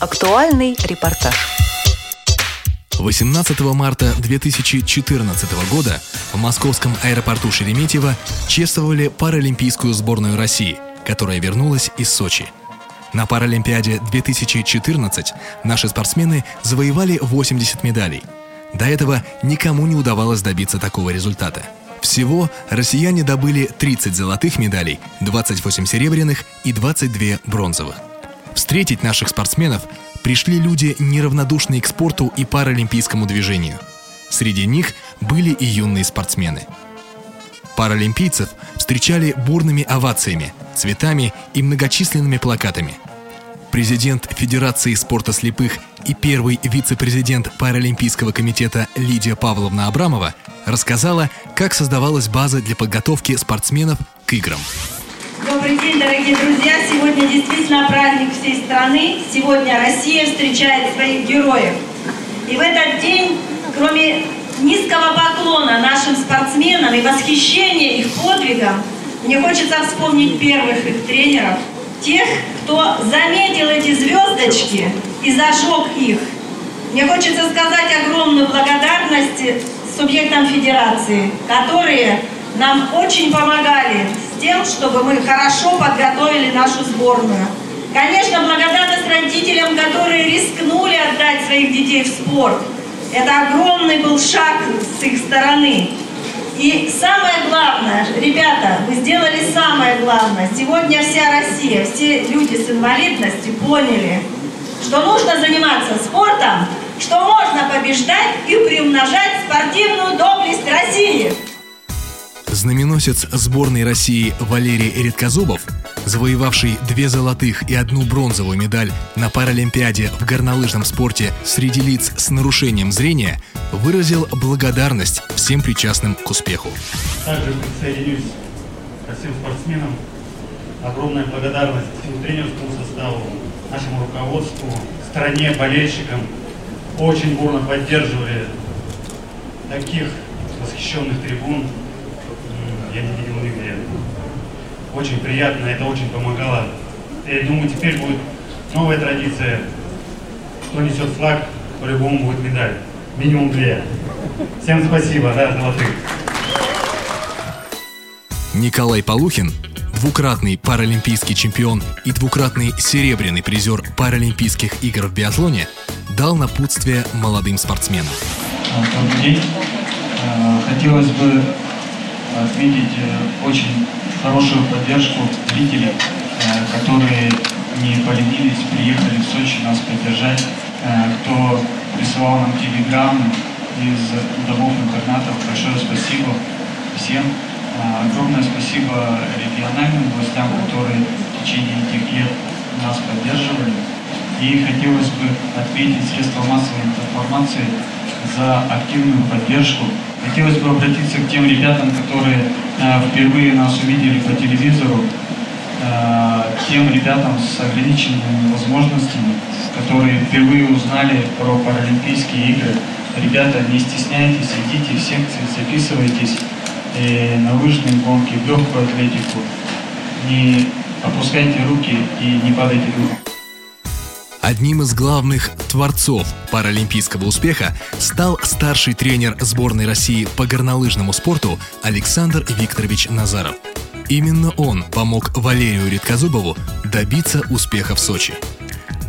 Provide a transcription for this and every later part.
Актуальный репортаж. 18 марта 2014 года в московском аэропорту Шереметьево чествовали паралимпийскую сборную России, которая вернулась из Сочи. На Паралимпиаде 2014 наши спортсмены завоевали 80 медалей. До этого никому не удавалось добиться такого результата. Всего россияне добыли 30 золотых медалей, 28 серебряных и 22 бронзовых. Встретить наших спортсменов пришли люди, неравнодушные к спорту и паралимпийскому движению. Среди них были и юные спортсмены. Паралимпийцев встречали бурными овациями, цветами и многочисленными плакатами. Президент Федерации спорта слепых и первый вице-президент Паралимпийского комитета Лидия Павловна Абрамова рассказала, как создавалась база для подготовки спортсменов к играм. Добрый день, дорогие друзья! Сегодня действительно праздник всей страны. Сегодня Россия встречает своих героев. И в этот день, кроме низкого поклона нашим спортсменам и восхищения их подвигом, мне хочется вспомнить первых их тренеров, тех, кто заметил эти звездочки и зажег их. Мне хочется сказать огромную благодарность субъектам Федерации, которые нам очень помогали тем, чтобы мы хорошо подготовили нашу сборную. Конечно, благодарность родителям, которые рискнули отдать своих детей в спорт. Это огромный был шаг с их стороны. И самое главное, ребята, вы сделали самое главное. Сегодня вся Россия, все люди с инвалидностью поняли, что нужно заниматься спортом, что можно побеждать и приумножать спортивную доблесть России. Знаменосец сборной России Валерий Редкозубов, завоевавший две золотых и одну бронзовую медаль на Паралимпиаде в горнолыжном спорте среди лиц с нарушением зрения, выразил благодарность всем причастным к успеху. Также присоединюсь ко всем спортсменам. Огромная благодарность всему тренерскому составу, нашему руководству, стране, болельщикам. Очень бурно поддерживали таких восхищенных трибун, я не видел нигде. Очень приятно, это очень помогало. Я думаю, теперь будет новая традиция. Кто несет флаг, по-любому будет медаль. Минимум две. Всем спасибо, да, золотых. Николай Полухин, двукратный паралимпийский чемпион и двукратный серебряный призер Паралимпийских игр в биатлоне, дал напутствие молодым спортсменам. Добрый день. Э, хотелось бы отметить э, очень хорошую поддержку зрителей, э, которые не поленились, приехали в Сочи нас поддержать, э, кто присылал нам телеграммы из домов интернатов. Большое спасибо всем. Огромное спасибо региональным властям, которые в течение этих лет нас поддерживали. И хотелось бы отметить средства массовой информации за активную поддержку Хотелось бы обратиться к тем ребятам, которые э, впервые нас увидели по телевизору, э, тем ребятам с ограниченными возможностями, которые впервые узнали про Паралимпийские игры. Ребята, не стесняйтесь, идите в секции, записывайтесь э, на лыжные гонки, в легкую атлетику. Не опускайте руки и не падайте духом. Одним из главных творцов паралимпийского успеха стал старший тренер сборной России по горнолыжному спорту Александр Викторович Назаров. Именно он помог Валерию Редкозубову добиться успеха в Сочи.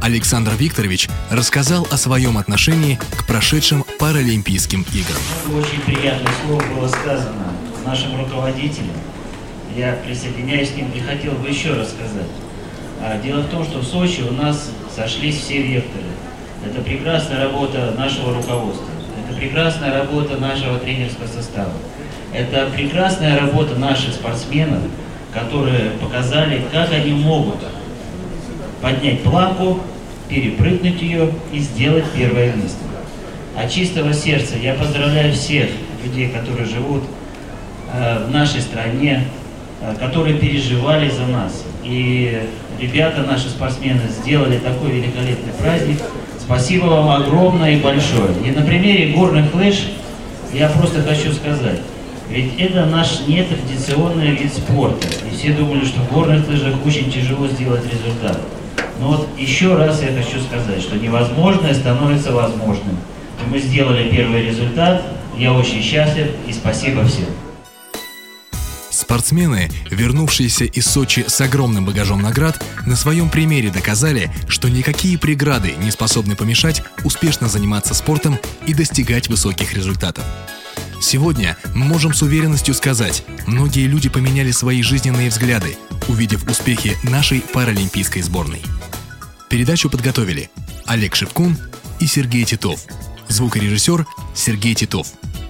Александр Викторович рассказал о своем отношении к прошедшим Паралимпийским играм. Очень приятное слово было сказано нашим руководителям. Я присоединяюсь к ним и хотел бы еще рассказать. А, дело в том, что в Сочи у нас сошлись все векторы. Это прекрасная работа нашего руководства. Это прекрасная работа нашего тренерского состава. Это прекрасная работа наших спортсменов, которые показали, как они могут поднять планку, перепрыгнуть ее и сделать первое место. От чистого сердца я поздравляю всех людей, которые живут э, в нашей стране, э, которые переживали за нас. И ребята, наши спортсмены, сделали такой великолепный праздник. Спасибо вам огромное и большое. И на примере горных лыж я просто хочу сказать, ведь это наш нетрадиционный вид спорта. И все думали, что в горных лыжах очень тяжело сделать результат. Но вот еще раз я хочу сказать, что невозможное становится возможным. Мы сделали первый результат. Я очень счастлив и спасибо всем. Спортсмены, вернувшиеся из Сочи с огромным багажом наград, на своем примере доказали, что никакие преграды не способны помешать успешно заниматься спортом и достигать высоких результатов. Сегодня мы можем с уверенностью сказать, многие люди поменяли свои жизненные взгляды, увидев успехи нашей паралимпийской сборной. Передачу подготовили Олег Шевкун и Сергей Титов. Звукорежиссер Сергей Титов.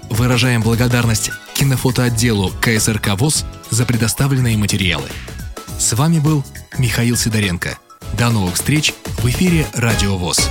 Выражаем благодарность кинофотоотделу КСРК ВОЗ за предоставленные материалы. С вами был Михаил Сидоренко. До новых встреч в эфире Радио ВОЗ.